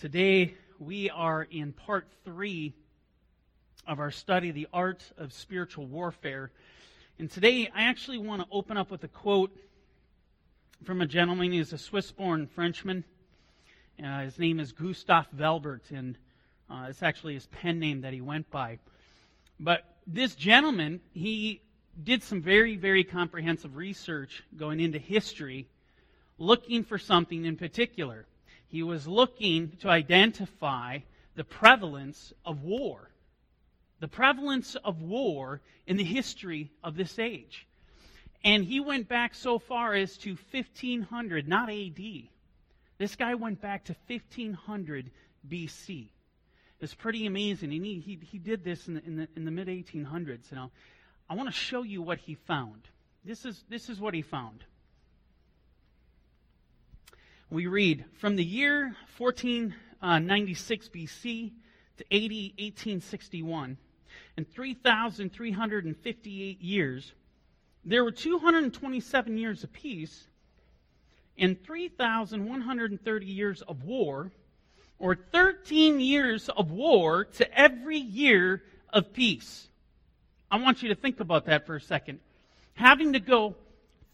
Today, we are in part three of our study, The Art of Spiritual Warfare. And today, I actually want to open up with a quote from a gentleman. He's a Swiss born Frenchman. Uh, his name is Gustav Velbert, and uh, it's actually his pen name that he went by. But this gentleman, he did some very, very comprehensive research going into history, looking for something in particular. He was looking to identify the prevalence of war. The prevalence of war in the history of this age. And he went back so far as to 1500, not AD. This guy went back to 1500 BC. It's pretty amazing. And he, he, he did this in the, in the, in the mid 1800s. Now, I want to show you what he found. This is, this is what he found we read from the year 1496 BC to 80, 1861, in 3,358 years, there were 227 years of peace and 3,130 years of war, or 13 years of war to every year of peace. I want you to think about that for a second. Having to go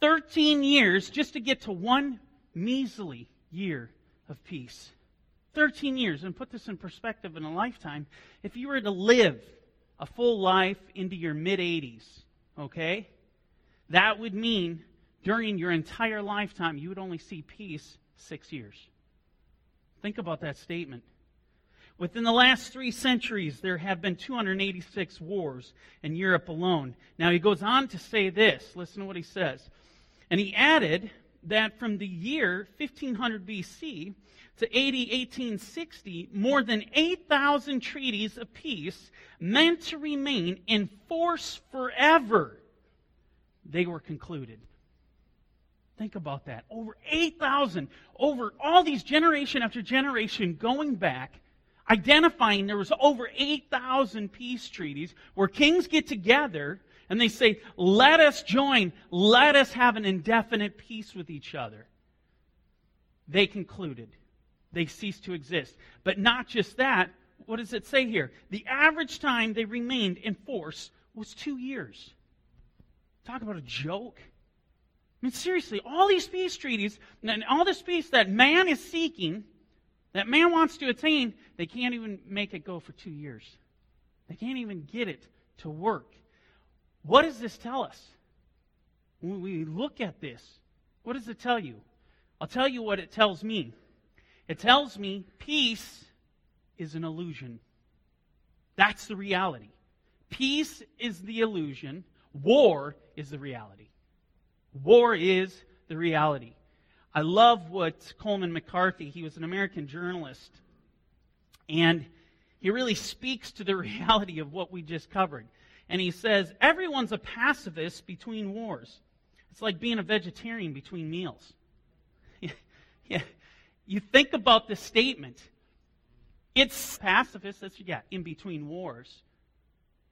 13 years just to get to one measly year of peace. 13 years, and put this in perspective in a lifetime, if you were to live a full life into your mid 80s, okay, that would mean during your entire lifetime you would only see peace six years. Think about that statement. Within the last three centuries, there have been 286 wars in Europe alone. Now, he goes on to say this. Listen to what he says. And he added that from the year 1500 BC to AD 1860, more than 8,000 treaties of peace meant to remain in force forever, they were concluded. Think about that. Over 8,000, over all these generation after generation going back, identifying there was over 8,000 peace treaties where kings get together and they say, let us join, let us have an indefinite peace with each other. They concluded. They ceased to exist. But not just that, what does it say here? The average time they remained in force was two years. Talk about a joke. I mean, seriously, all these peace treaties and all this peace that man is seeking, that man wants to attain, they can't even make it go for two years. They can't even get it to work. What does this tell us? When we look at this, what does it tell you? I'll tell you what it tells me. It tells me peace is an illusion. That's the reality. Peace is the illusion. War is the reality. War is the reality. I love what Coleman McCarthy, he was an American journalist, and he really speaks to the reality of what we just covered and he says, Everyone's a pacifist between wars. It's like being a vegetarian between meals. yeah. You think about this statement. It's pacifist, that's yeah, in between wars.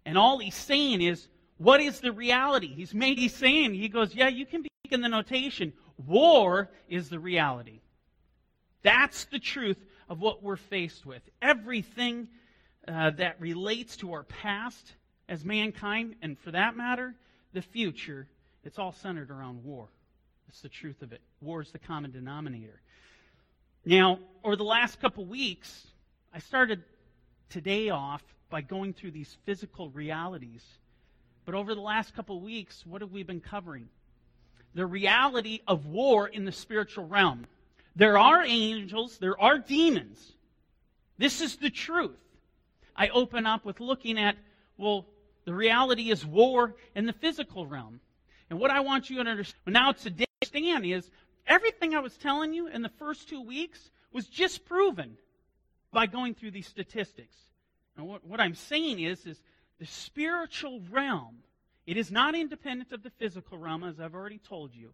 And all he's saying is, what is the reality? He's made he's saying, he goes, Yeah, you can be in the notation. War is the reality. That's the truth of what we're faced with. Everything uh, that relates to our past as mankind, and for that matter, the future, it's all centered around war. That's the truth of it. War is the common denominator. Now, over the last couple weeks, I started today off by going through these physical realities. But over the last couple weeks, what have we been covering? The reality of war in the spiritual realm. There are angels, there are demons. This is the truth. I open up with looking at, well, the reality is war in the physical realm. And what I want you to understand now today is everything I was telling you in the first two weeks was just proven by going through these statistics. And what, what I'm saying is, is the spiritual realm, it is not independent of the physical realm, as I've already told you,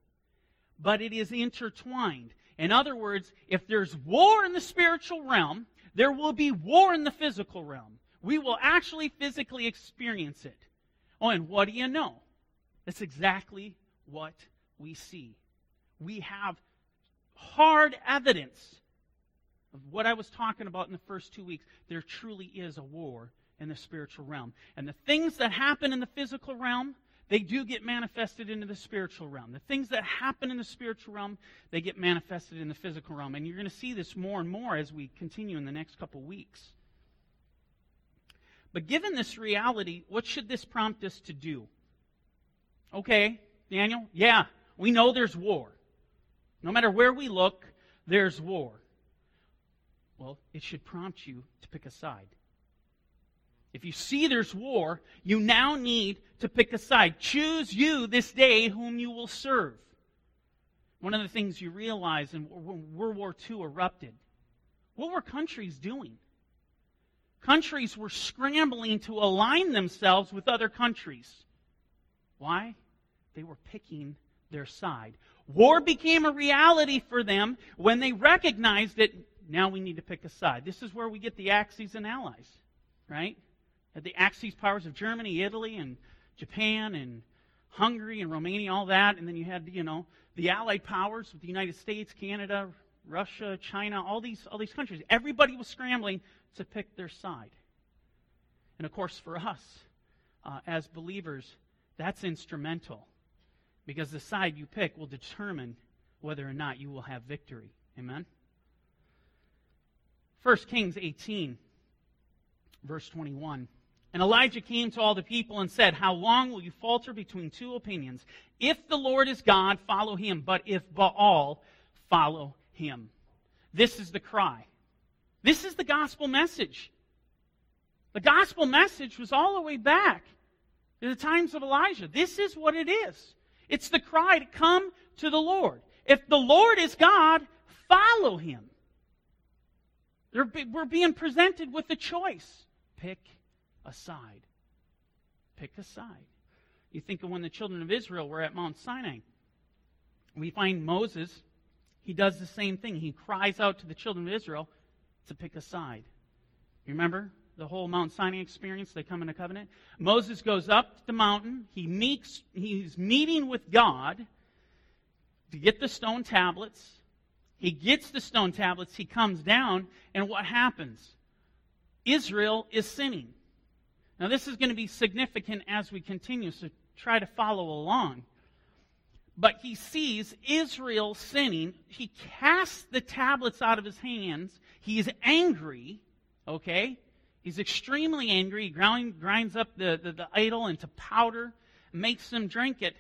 but it is intertwined. In other words, if there's war in the spiritual realm, there will be war in the physical realm. We will actually physically experience it. Oh, and what do you know? That's exactly what we see. We have hard evidence of what I was talking about in the first two weeks, there truly is a war in the spiritual realm. And the things that happen in the physical realm, they do get manifested into the spiritual realm. The things that happen in the spiritual realm, they get manifested in the physical realm. And you're going to see this more and more as we continue in the next couple weeks. But given this reality, what should this prompt us to do? Okay, Daniel, yeah, we know there's war. No matter where we look, there's war. Well, it should prompt you to pick a side. If you see there's war, you now need to pick a side. Choose you this day whom you will serve. One of the things you realize when World War II erupted, what were countries doing? Countries were scrambling to align themselves with other countries. Why? They were picking their side. War became a reality for them when they recognized that now we need to pick a side. This is where we get the Axis and Allies, right? The Axis powers of Germany, Italy, and Japan, and Hungary, and Romania, all that. And then you had, you know, the Allied powers with the United States, Canada, Russia, China, all these, all these countries. Everybody was scrambling to pick their side. And of course, for us, uh, as believers, that's instrumental because the side you pick will determine whether or not you will have victory. Amen? 1 Kings 18, verse 21. And Elijah came to all the people and said, How long will you falter between two opinions? If the Lord is God, follow him. But if Baal, follow him. This is the cry. This is the gospel message. The gospel message was all the way back in the times of Elijah. This is what it is. It's the cry to come to the Lord. If the Lord is God, follow him. We're being presented with a choice. Pick a side. Pick a side. You think of when the children of Israel were at Mount Sinai. We find Moses, he does the same thing. He cries out to the children of Israel to pick a side. You remember? the whole Mount Sinai experience, they come in a covenant. Moses goes up the mountain. He meets, he's meeting with God to get the stone tablets. He gets the stone tablets. He comes down, and what happens? Israel is sinning. Now, this is going to be significant as we continue, so try to follow along. But he sees Israel sinning. He casts the tablets out of his hands. He is angry, okay? He's extremely angry. He grind, grinds up the, the, the idol into powder, makes them drink it.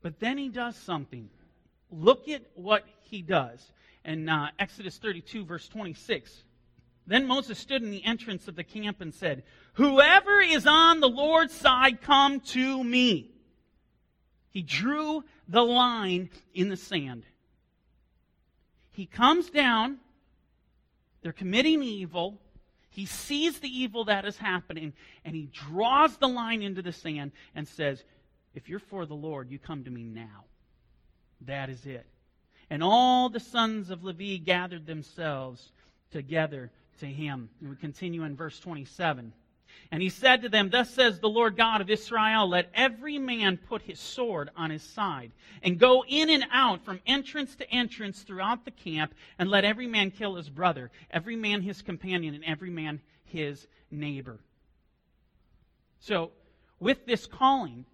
But then he does something. Look at what he does. In uh, Exodus 32, verse 26. Then Moses stood in the entrance of the camp and said, Whoever is on the Lord's side, come to me. He drew the line in the sand. He comes down. They're committing evil. He sees the evil that is happening and he draws the line into the sand and says, If you're for the Lord, you come to me now. That is it. And all the sons of Levi gathered themselves together to him. And we continue in verse 27. And he said to them, Thus says the Lord God of Israel, let every man put his sword on his side, and go in and out from entrance to entrance throughout the camp, and let every man kill his brother, every man his companion, and every man his neighbor. So, with this calling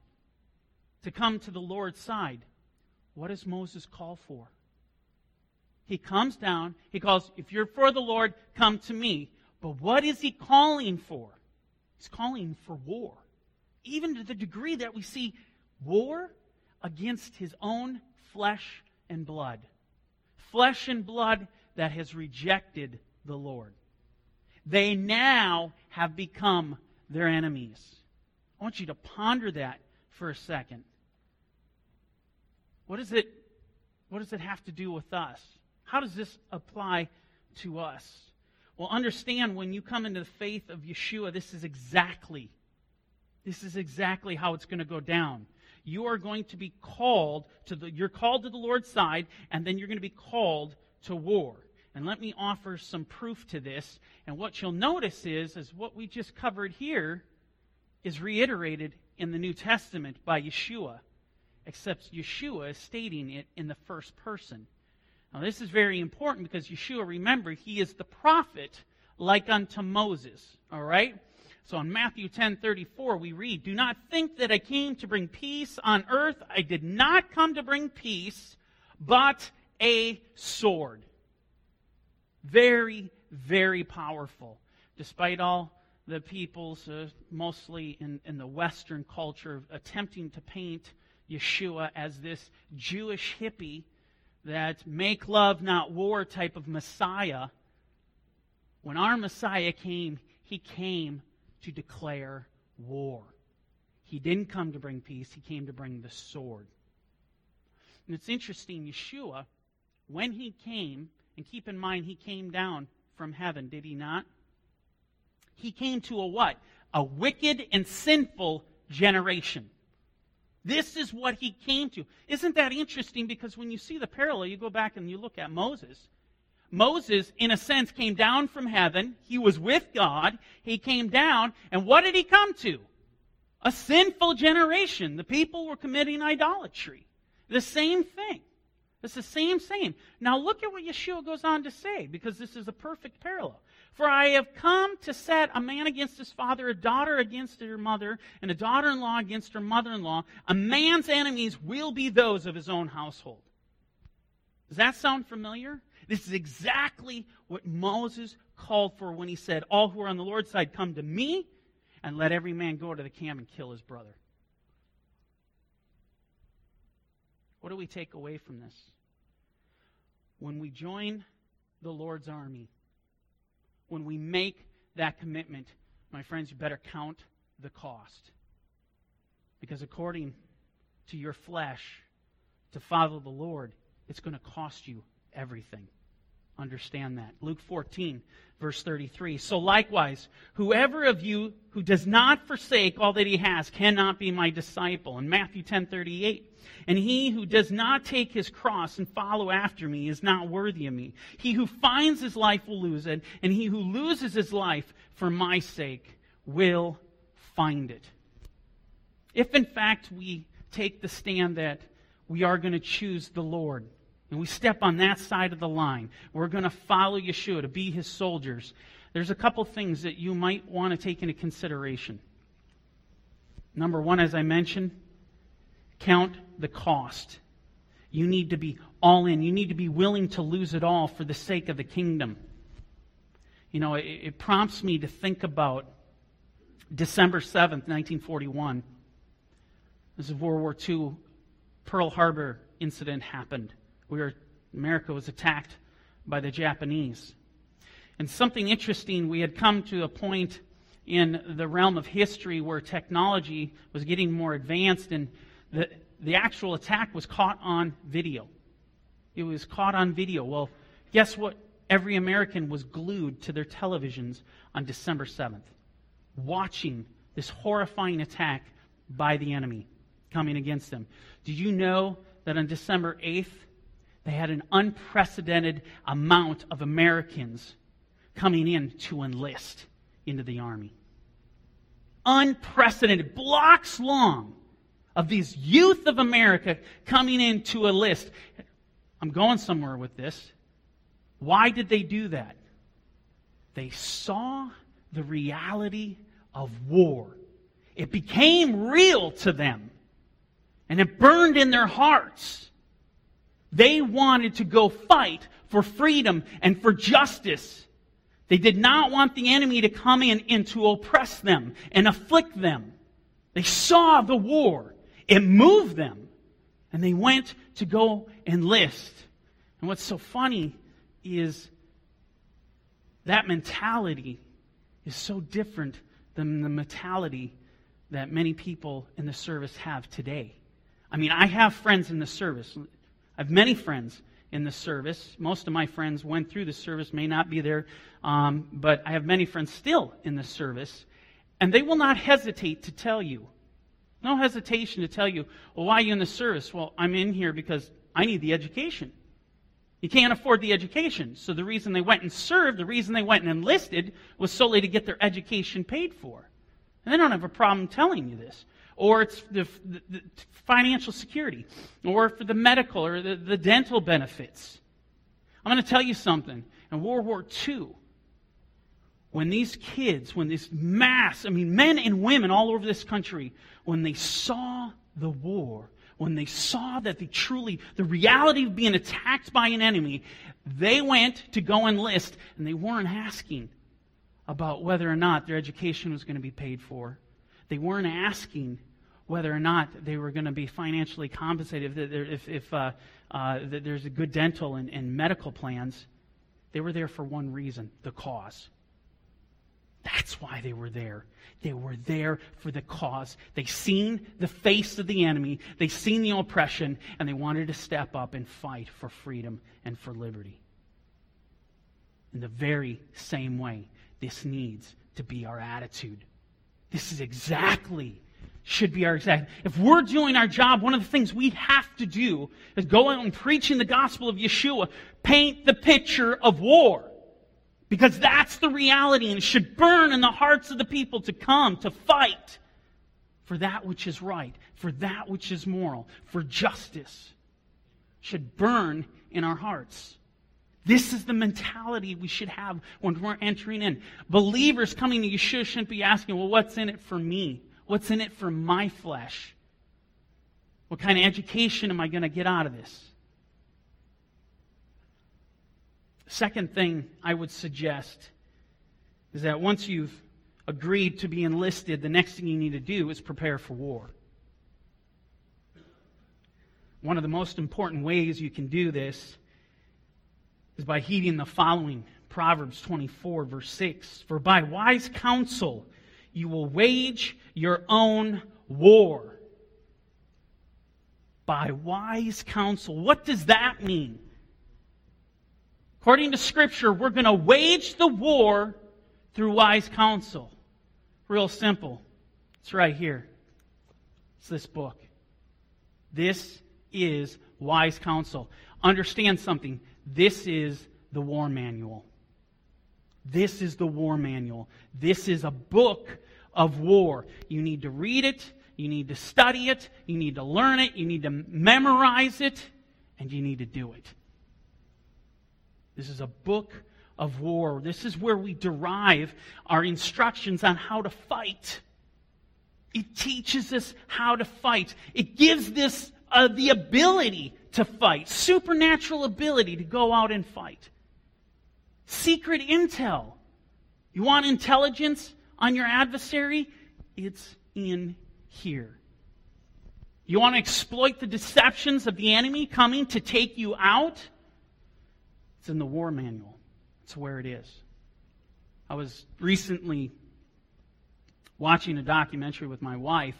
to come to the Lord's side, what does Moses call for? He comes down, he calls, If you're for the Lord, come to me. But what is he calling for? He's calling for war. Even to the degree that we see war against his own flesh and blood. Flesh and blood that has rejected the Lord. They now have become their enemies. I want you to ponder that for a second. What does it, what does it have to do with us? How does this apply to us? Well, understand when you come into the faith of Yeshua, this is exactly, this is exactly how it's going to go down. You are going to be called to the, you're called to the Lord's side, and then you're going to be called to war. And let me offer some proof to this. And what you'll notice is, is what we just covered here is reiterated in the New Testament by Yeshua, except Yeshua is stating it in the first person. Now, this is very important because Yeshua, remember, he is the prophet like unto Moses. All right? So in Matthew 10 34, we read, Do not think that I came to bring peace on earth. I did not come to bring peace, but a sword. Very, very powerful. Despite all the peoples, uh, mostly in, in the Western culture, attempting to paint Yeshua as this Jewish hippie that make love, not war type of Messiah. When our Messiah came, he came to declare war. He didn't come to bring peace, he came to bring the sword. And it's interesting, Yeshua, when he came, and keep in mind he came down from heaven, did he not? He came to a what? A wicked and sinful generation. This is what he came to. Isn't that interesting? Because when you see the parallel, you go back and you look at Moses. Moses, in a sense, came down from heaven. He was with God. He came down, and what did he come to? A sinful generation. The people were committing idolatry. The same thing. It's the same same. Now look at what Yeshua goes on to say, because this is a perfect parallel. For I have come to set a man against his father, a daughter against her mother, and a daughter in law against her mother in law. A man's enemies will be those of his own household. Does that sound familiar? This is exactly what Moses called for when he said, All who are on the Lord's side come to me, and let every man go to the camp and kill his brother. What do we take away from this? When we join the Lord's army, when we make that commitment, my friends, you better count the cost. Because according to your flesh, to follow the Lord, it's going to cost you everything. Understand that. Luke 14, verse 33. So likewise, whoever of you who does not forsake all that he has cannot be my disciple. In Matthew 10, 38. And he who does not take his cross and follow after me is not worthy of me. He who finds his life will lose it, and he who loses his life for my sake will find it. If in fact we take the stand that we are going to choose the Lord, and we step on that side of the line, we're going to follow Yeshua to be his soldiers, there's a couple things that you might want to take into consideration. Number one, as I mentioned, count the cost. You need to be all in. You need to be willing to lose it all for the sake of the kingdom. You know, it, it prompts me to think about December 7th, 1941. This is World War II. Pearl Harbor incident happened. We were, America was attacked by the Japanese. And something interesting, we had come to a point in the realm of history where technology was getting more advanced and the, the actual attack was caught on video. It was caught on video. Well, guess what? Every American was glued to their televisions on December 7th, watching this horrifying attack by the enemy coming against them. Did you know that on December 8th, they had an unprecedented amount of Americans coming in to enlist into the army? Unprecedented, blocks long of these youth of America coming into a list. I'm going somewhere with this. Why did they do that? They saw the reality of war. It became real to them. And it burned in their hearts. They wanted to go fight for freedom and for justice. They did not want the enemy to come in and to oppress them and afflict them. They saw the war. It moved them. And they went to go enlist. And what's so funny is that mentality is so different than the mentality that many people in the service have today. I mean, I have friends in the service. I have many friends in the service. Most of my friends went through the service, may not be there, um, but I have many friends still in the service. And they will not hesitate to tell you no hesitation to tell you, well, why are you in the service? Well, I'm in here because I need the education. You can't afford the education. So the reason they went and served, the reason they went and enlisted was solely to get their education paid for. And they don't have a problem telling you this. Or it's the, the, the financial security, or for the medical or the, the dental benefits. I'm going to tell you something. In World War II, when these kids, when this mass, I mean, men and women all over this country, when they saw the war, when they saw that the truly, the reality of being attacked by an enemy, they went to go enlist and they weren't asking about whether or not their education was going to be paid for. They weren't asking whether or not they were going to be financially compensated, if, if, uh, uh, there's a good dental and, and medical plans. They were there for one reason the cause. That's why they were there. They were there for the cause. They seen the face of the enemy, they seen the oppression, and they wanted to step up and fight for freedom and for liberty. In the very same way, this needs to be our attitude. This is exactly should be our exact. If we're doing our job, one of the things we have to do is go out and preaching the gospel of Yeshua, paint the picture of war. Because that's the reality and it should burn in the hearts of the people to come, to fight for that which is right, for that which is moral, for justice. Should burn in our hearts. This is the mentality we should have when we're entering in. Believers coming to Yeshua shouldn't be asking, well, what's in it for me? What's in it for my flesh? What kind of education am I going to get out of this? Second thing I would suggest is that once you've agreed to be enlisted, the next thing you need to do is prepare for war. One of the most important ways you can do this is by heeding the following Proverbs 24, verse 6. For by wise counsel you will wage your own war. By wise counsel. What does that mean? According to Scripture, we're going to wage the war through wise counsel. Real simple. It's right here. It's this book. This is wise counsel. Understand something. This is the war manual. This is the war manual. This is a book of war. You need to read it. You need to study it. You need to learn it. You need to memorize it. And you need to do it. This is a book of war. This is where we derive our instructions on how to fight. It teaches us how to fight. It gives this uh, the ability to fight, supernatural ability to go out and fight. Secret intel. You want intelligence on your adversary? It's in here. You want to exploit the deceptions of the enemy coming to take you out? It's in the war manual. It's where it is. I was recently watching a documentary with my wife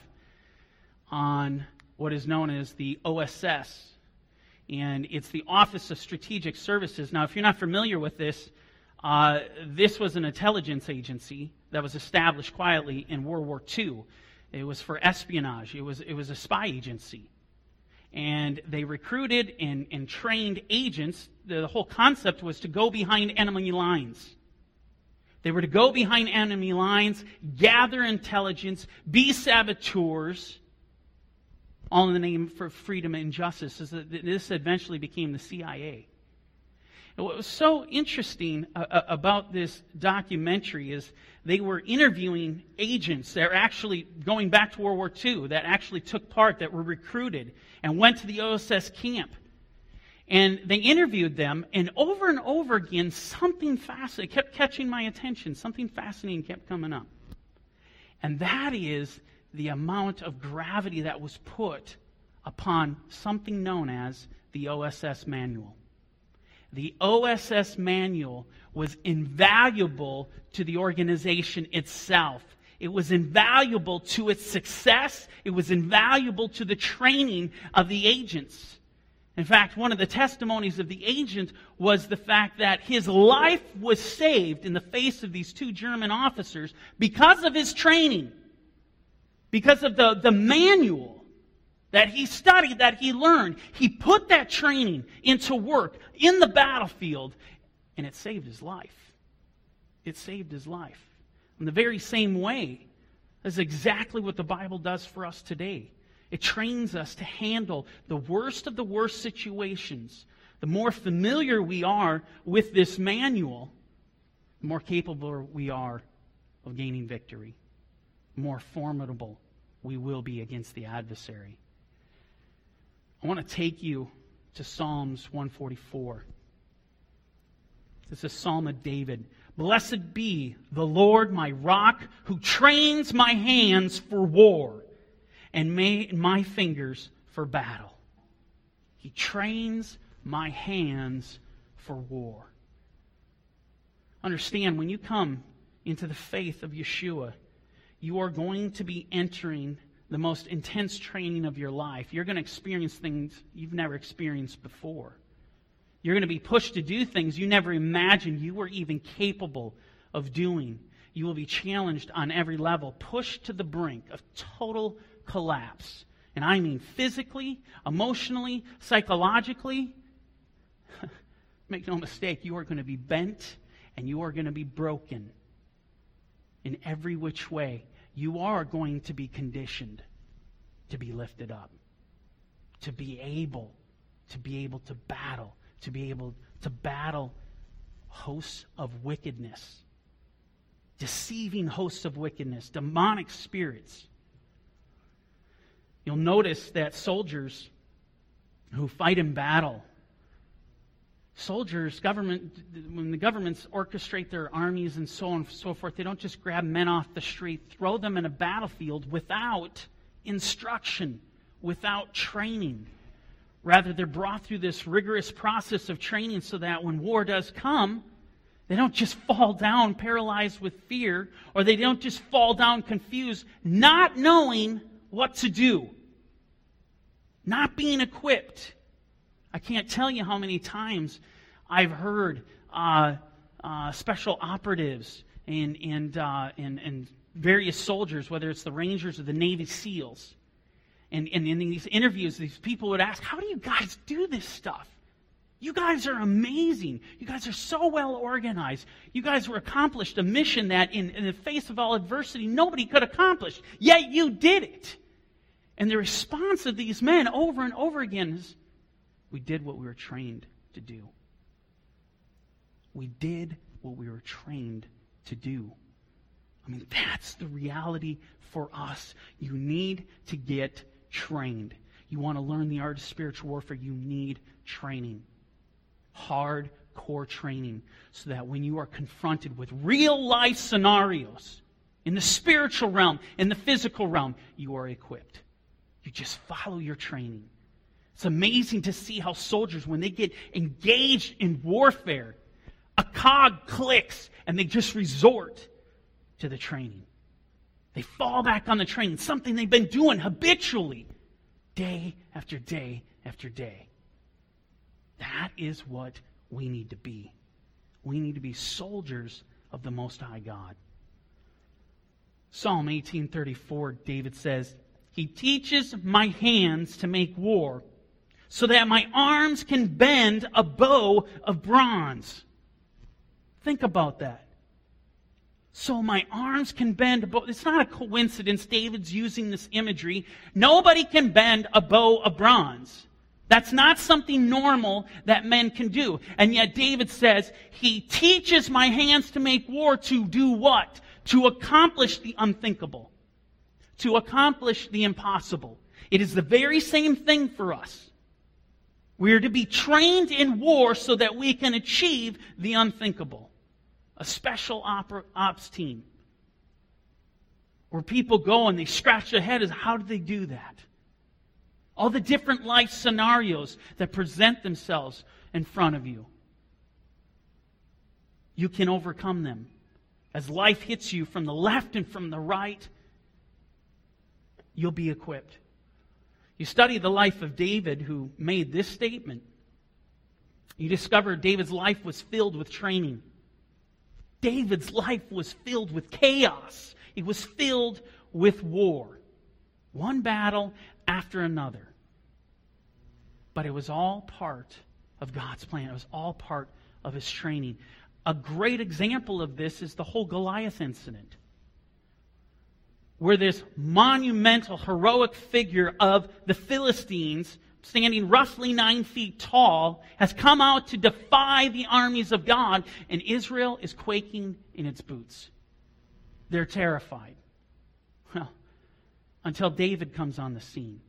on what is known as the OSS. And it's the Office of Strategic Services. Now, if you're not familiar with this, uh, this was an intelligence agency that was established quietly in World War II. It was for espionage, it was, it was a spy agency and they recruited and, and trained agents. The, the whole concept was to go behind enemy lines. They were to go behind enemy lines, gather intelligence, be saboteurs, all in the name for freedom and justice. This eventually became the CIA. And what was so interesting uh, uh, about this documentary is they were interviewing agents that are actually going back to World War II, that actually took part, that were recruited and went to the OSS camp. And they interviewed them, and over and over again, something fascinating kept catching my attention. Something fascinating kept coming up. And that is the amount of gravity that was put upon something known as the OSS manual. The OSS manual was invaluable to the organization itself. It was invaluable to its success. It was invaluable to the training of the agents. In fact, one of the testimonies of the agent was the fact that his life was saved in the face of these two German officers because of his training, because of the, the manual that he studied, that he learned. He put that training into work in the battlefield, and it saved his life. It saved his life. In the very same way, that's exactly what the Bible does for us today. It trains us to handle the worst of the worst situations, the more familiar we are with this manual, the more capable we are of gaining victory, the more formidable we will be against the adversary. I want to take you to Psalms 144. This is psalm of David. Blessed be the Lord my rock who trains my hands for war and made my fingers for battle. He trains my hands for war. Understand, when you come into the faith of Yeshua, you are going to be entering the most intense training of your life. You're going to experience things you've never experienced before. You're going to be pushed to do things you never imagined you were even capable of doing. You will be challenged on every level, pushed to the brink of total collapse. And I mean physically, emotionally, psychologically. Make no mistake, you are going to be bent and you are going to be broken in every which way. You are going to be conditioned to be lifted up, to be able, to be able to battle, to be able to battle hosts of wickedness, deceiving hosts of wickedness, demonic spirits. You'll notice that soldiers who fight in battle soldiers, government, when the governments orchestrate their armies and so on and so forth, they don't just grab men off the street, throw them in a battlefield without instruction, without training. Rather, they're brought through this rigorous process of training so that when war does come, they don't just fall down paralyzed with fear, or they don't just fall down confused, not knowing what to do, not being equipped. I can't tell you how many times I've heard uh, uh, special operatives and, and, uh, and, and various soldiers, whether it's the Rangers or the Navy SEALs, and, and in these interviews, these people would ask, How do you guys do this stuff? You guys are amazing. You guys are so well organized. You guys were accomplished a mission that, in, in the face of all adversity, nobody could accomplish. Yet you did it. And the response of these men over and over again is, we did what we were trained to do. We did what we were trained to do. I mean, that's the reality for us. You need to get trained. You want to learn the art of spiritual warfare, you need training. Hard core training so that when you are confronted with real life scenarios in the spiritual realm, in the physical realm, you are equipped. You just follow your training. It's amazing to see how soldiers, when they get engaged in warfare, a cog clicks and they just resort to the training. They fall back on the training, something they've been doing habitually, day after day after day. That is what we need to be. We need to be soldiers of the Most High God. Psalm 1834, David says, He teaches my hands to make war so that my arms can bend a bow of bronze. Think about that. So my arms can bend a bow. It's not a coincidence David's using this imagery. Nobody can bend a bow of bronze. That's not something normal that men can do. And yet David says, He teaches my hands to make war to do what? To accomplish the unthinkable. To accomplish the impossible. It is the very same thing for us. We are to be trained in war so that we can achieve the unthinkable. A special ops team. Where people go and they scratch their head as how do they do that? All the different life scenarios that present themselves in front of you. You can overcome them. As life hits you from the left and from the right, you'll be equipped. You study the life of David, who made this statement. You discover David's life was filled with training. David's life was filled with chaos. It was filled with war. One battle after another. But it was all part of God's plan. It was all part of his training. A great example of this is the whole Goliath incident where this monumental, heroic figure of the Philistines standing roughly nine feet tall, has come out to defy the armies of God, and Israel is quaking in its boots. They're terrified. Well, until David comes on the scene.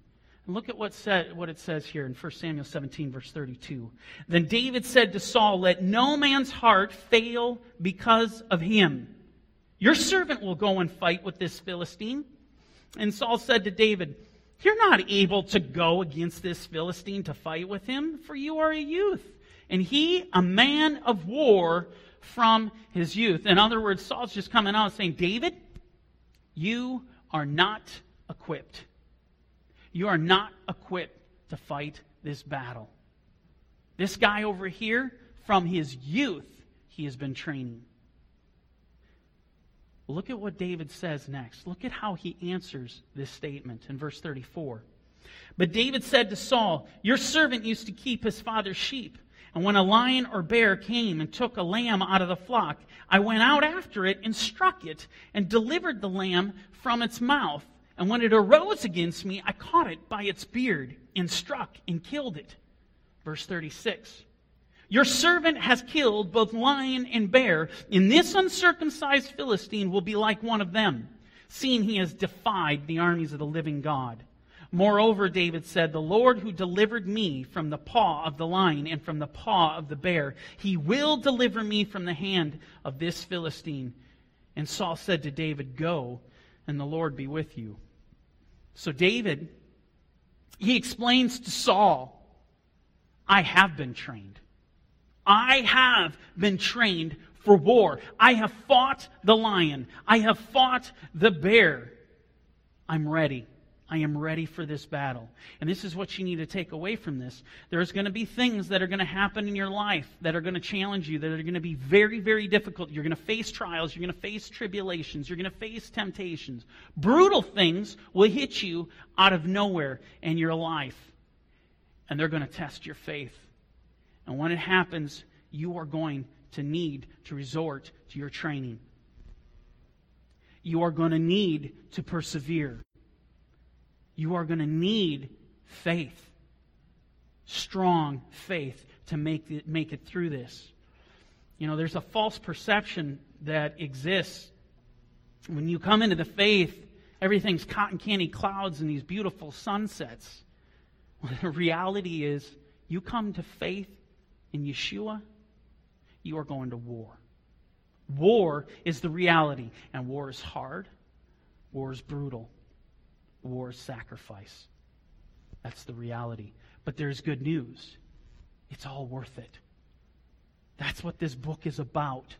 And look at what, said, what it says here in 1 Samuel 17, verse 32. Then David said to Saul, Let no man's heart fail because of him. Your servant will go and fight with this Philistine. And Saul said to David, You're not able to go against this Philistine to fight with him, for you are a youth, and he a man of war from his youth. In other words, Saul's just coming out saying, David, you are not equipped. You are not equipped to fight this battle. This guy over here, from his youth, he has been training. Look at what David says next. Look at how he answers this statement in verse 34. But David said to Saul, Your servant used to keep his father's sheep. And when a lion or bear came and took a lamb out of the flock, I went out after it and struck it and delivered the lamb from its mouth. And when it arose against me, I caught it by its beard and struck and killed it. Verse 36. Your servant has killed both lion and bear, and this uncircumcised Philistine will be like one of them, seeing he has defied the armies of the living God. Moreover, David said, The Lord who delivered me from the paw of the lion and from the paw of the bear, he will deliver me from the hand of this Philistine. And Saul said to David, Go, and the Lord be with you. So David, he explains to Saul, I have been trained. I have been trained for war. I have fought the lion. I have fought the bear. I'm ready. I am ready for this battle. And this is what you need to take away from this. There's going to be things that are going to happen in your life that are going to challenge you, that are going to be very, very difficult. You're going to face trials. You're going to face tribulations. You're going to face temptations. Brutal things will hit you out of nowhere in your life. And they're going to test your faith. And when it happens, you are going to need to resort to your training. You are going to need to persevere you are going to need faith, strong faith, to make it, make it through this. You know, there's a false perception that exists. When you come into the faith, everything's cotton candy clouds and these beautiful sunsets. The reality is, you come to faith in Yeshua, you are going to war. War is the reality, and war is hard, war is brutal war is sacrifice. That's the reality. But there's good news. It's all worth it. That's what this book is about.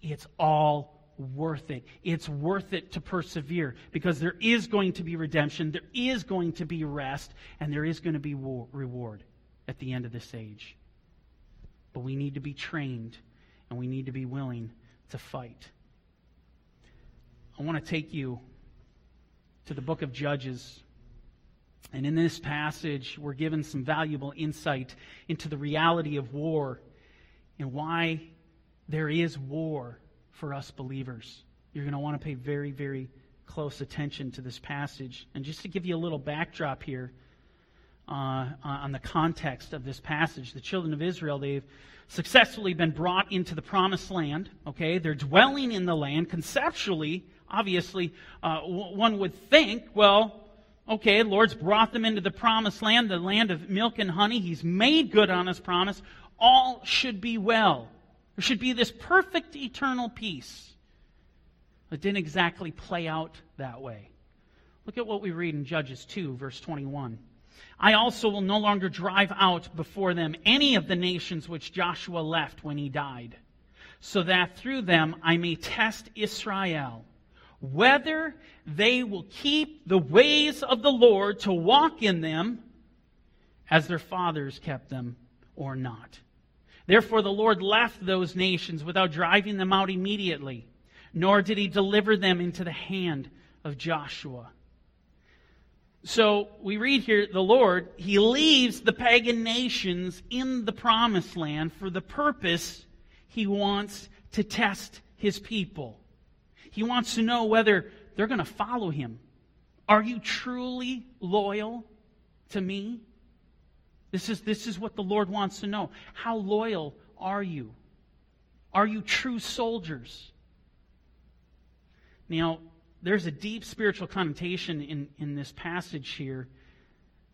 It's all worth it. It's worth it to persevere because there is going to be redemption, there is going to be rest, and there is going to be war, reward at the end of this age. But we need to be trained and we need to be willing to fight. I want to take you to the book of Judges. And in this passage, we're given some valuable insight into the reality of war and why there is war for us believers. You're going to want to pay very, very close attention to this passage. And just to give you a little backdrop here uh, on the context of this passage, the children of Israel, they've successfully been brought into the promised land. Okay, they're dwelling in the land. Conceptually, obviously, uh, one would think, well, okay, the Lord's brought them into the promised land, the land of milk and honey. He's made good on his promise. All should be well. There should be this perfect eternal peace. It didn't exactly play out that way. Look at what we read in Judges 2, verse 21. I also will no longer drive out before them any of the nations which Joshua left when he died, so that through them I may test Israel whether they will keep the ways of the Lord to walk in them as their fathers kept them or not. Therefore, the Lord left those nations without driving them out immediately, nor did he deliver them into the hand of Joshua. So we read here the Lord, he leaves the pagan nations in the promised land for the purpose he wants to test his people. He wants to know whether they're going to follow him. Are you truly loyal to me? This is, this is what the Lord wants to know. How loyal are you? Are you true soldiers? Now, there's a deep spiritual connotation in, in this passage here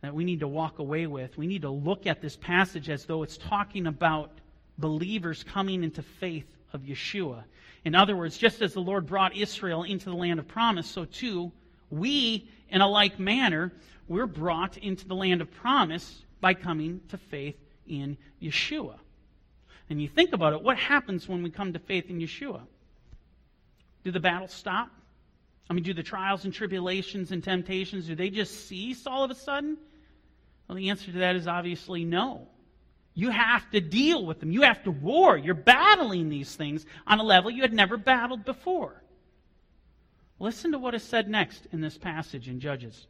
that we need to walk away with. We need to look at this passage as though it's talking about believers coming into faith of Yeshua. In other words, just as the Lord brought Israel into the land of promise, so too, we, in a like manner, we're brought into the land of promise by coming to faith in Yeshua. And you think about it, what happens when we come to faith in Yeshua? Do the battles stop? I mean, do the trials and tribulations and temptations, do they just cease all of a sudden? Well, the answer to that is obviously no. You have to deal with them. You have to war. You're battling these things on a level you had never battled before. Listen to what is said next in this passage in Judges.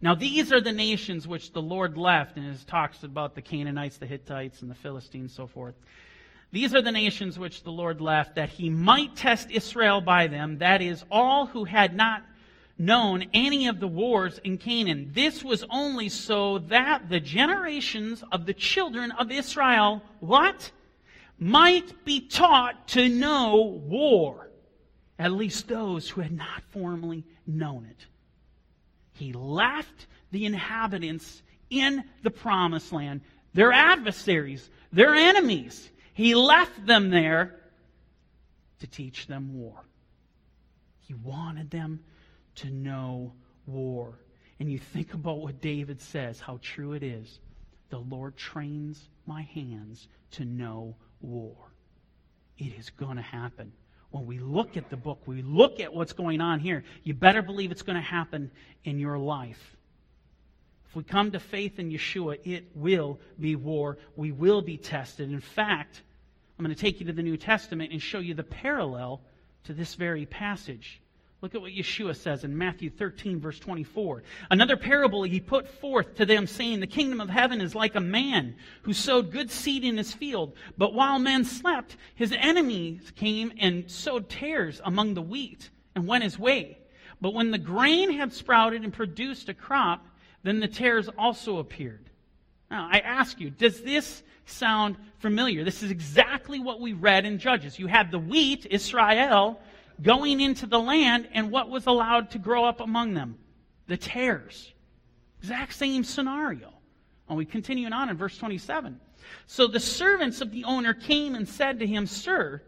Now, these are the nations which the Lord left, and it talks about the Canaanites, the Hittites, and the Philistines, so forth. These are the nations which the Lord left, that he might test Israel by them, that is, all who had not known any of the wars in Canaan. This was only so that the generations of the children of Israel, what? Might be taught to know war. At least those who had not formerly known it. He left the inhabitants in the promised land, their adversaries, their enemies. He left them there to teach them war. He wanted them to know war. And you think about what David says, how true it is. The Lord trains my hands to know war. It is going to happen. When we look at the book, we look at what's going on here, you better believe it's going to happen in your life. If we come to faith in Yeshua, it will be war. We will be tested. In fact, I'm going to take you to the New Testament and show you the parallel to this very passage. Look at what Yeshua says in Matthew 13, verse 24. Another parable he put forth to them, saying, The kingdom of heaven is like a man who sowed good seed in his field. But while men slept, his enemies came and sowed tares among the wheat and went his way. But when the grain had sprouted and produced a crop, then the tares also appeared. Now, I ask you, does this sound familiar? This is exactly what we read in Judges. You had the wheat, Israel, going into the land, and what was allowed to grow up among them? The tares. Exact same scenario. And we continue on in verse 27. So the servants of the owner came and said to him, Sir,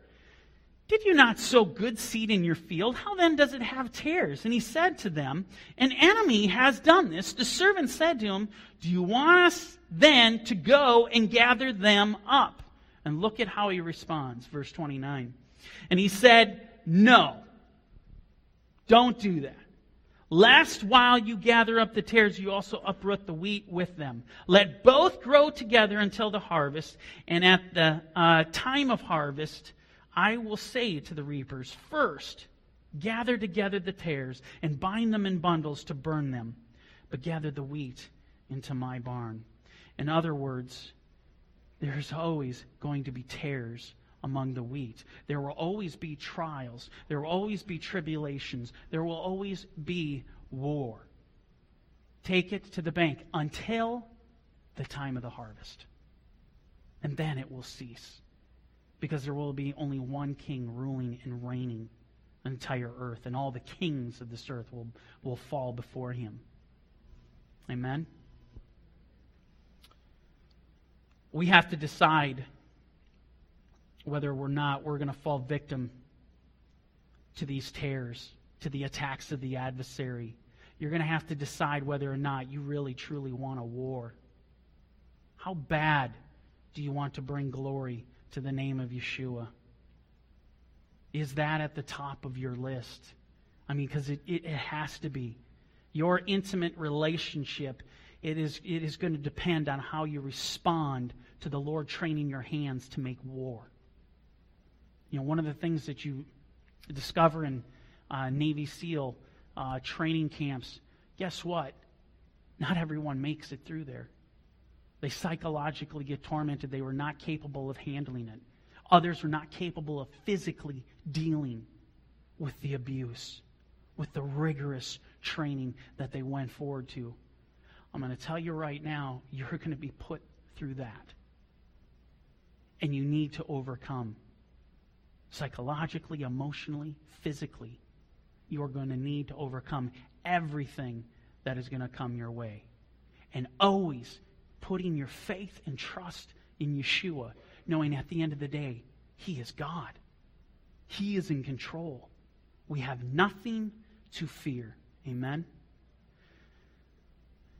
did you not sow good seed in your field? How then does it have tares? And he said to them, An enemy has done this. The servant said to him, Do you want us then to go and gather them up? And look at how he responds, verse 29. And he said, no. Don't do that. Lest while you gather up the tares, you also uproot the wheat with them. Let both grow together until the harvest, and at the uh, time of harvest, I will say to the reapers, First, gather together the tares and bind them in bundles to burn them, but gather the wheat into my barn. In other words, there's always going to be tares among the wheat. There will always be trials. There will always be tribulations. There will always be war. Take it to the bank until the time of the harvest. And then it will cease. Because there will be only one king ruling and reigning the entire earth, and all the kings of this earth will, will fall before him. Amen? We have to decide whether or not we're going to fall victim to these tares, to the attacks of the adversary. You're going to have to decide whether or not you really truly want a war. How bad do you want to bring glory to the name of Yeshua? Is that at the top of your list? I mean, because it, it, it, has to be. Your intimate relationship, it is, it is going to depend on how you respond to the Lord training your hands to make war. You know, one of the things that you discover in uh, Navy SEAL uh, training camps, guess what? Not everyone makes it through there. They psychologically get tormented. They were not capable of handling it. Others were not capable of physically dealing with the abuse, with the rigorous training that they went forward to. I'm going to tell you right now, you're going to be put through that. And you need to overcome. Psychologically, emotionally, physically, you are going to need to overcome everything that is going to come your way. And always putting your faith and trust in Yeshua, knowing at the end of the day, He is God. He is in control. We have nothing to fear. Amen?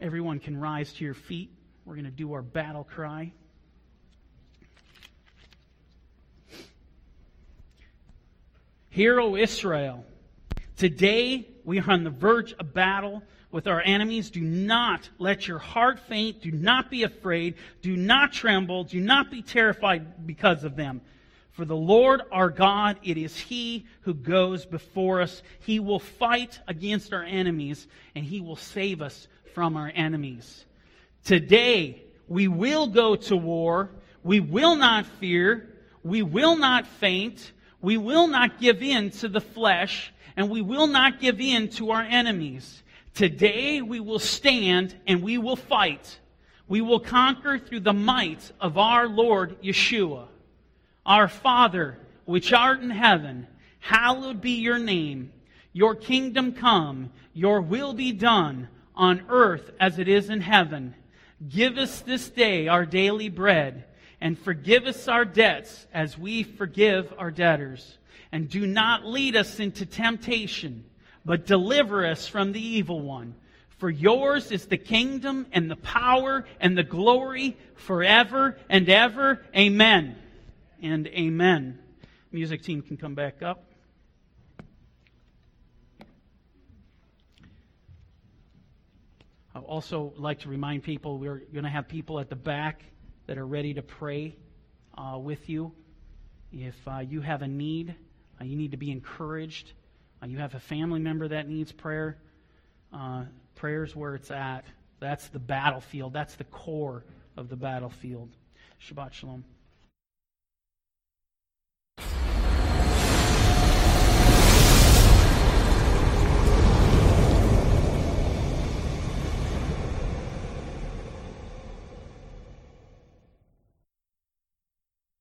Everyone can rise to your feet. We're going to do our battle cry. Hear, O Israel, today we are on the verge of battle with our enemies. Do not let your heart faint. Do not be afraid. Do not tremble. Do not be terrified because of them. For the Lord our God, it is He who goes before us. He will fight against our enemies, and He will save us from our enemies. Today, we will go to war. We will not fear. We will not faint. We will not give in to the flesh, and we will not give in to our enemies. Today, we will stand and we will fight. We will conquer through the might of our Lord Yeshua. Our Father, which art in heaven, hallowed be your name. Your kingdom come, your will be done on earth as it is in heaven. Give us this day our daily bread, and forgive us our debts as we forgive our debtors. And do not lead us into temptation, but deliver us from the evil one. For yours is the kingdom and the power and the glory forever and ever. Amen and amen. Music team can come back up. I'd also like to remind people we're going to have people at the back that are ready to pray uh, with you. If uh, you have a need, uh, you need to be encouraged. Uh, you have a family member that needs prayer. Uh, prayer's where it's at. That's the battlefield. That's the core of the battlefield. Shabbat Shalom.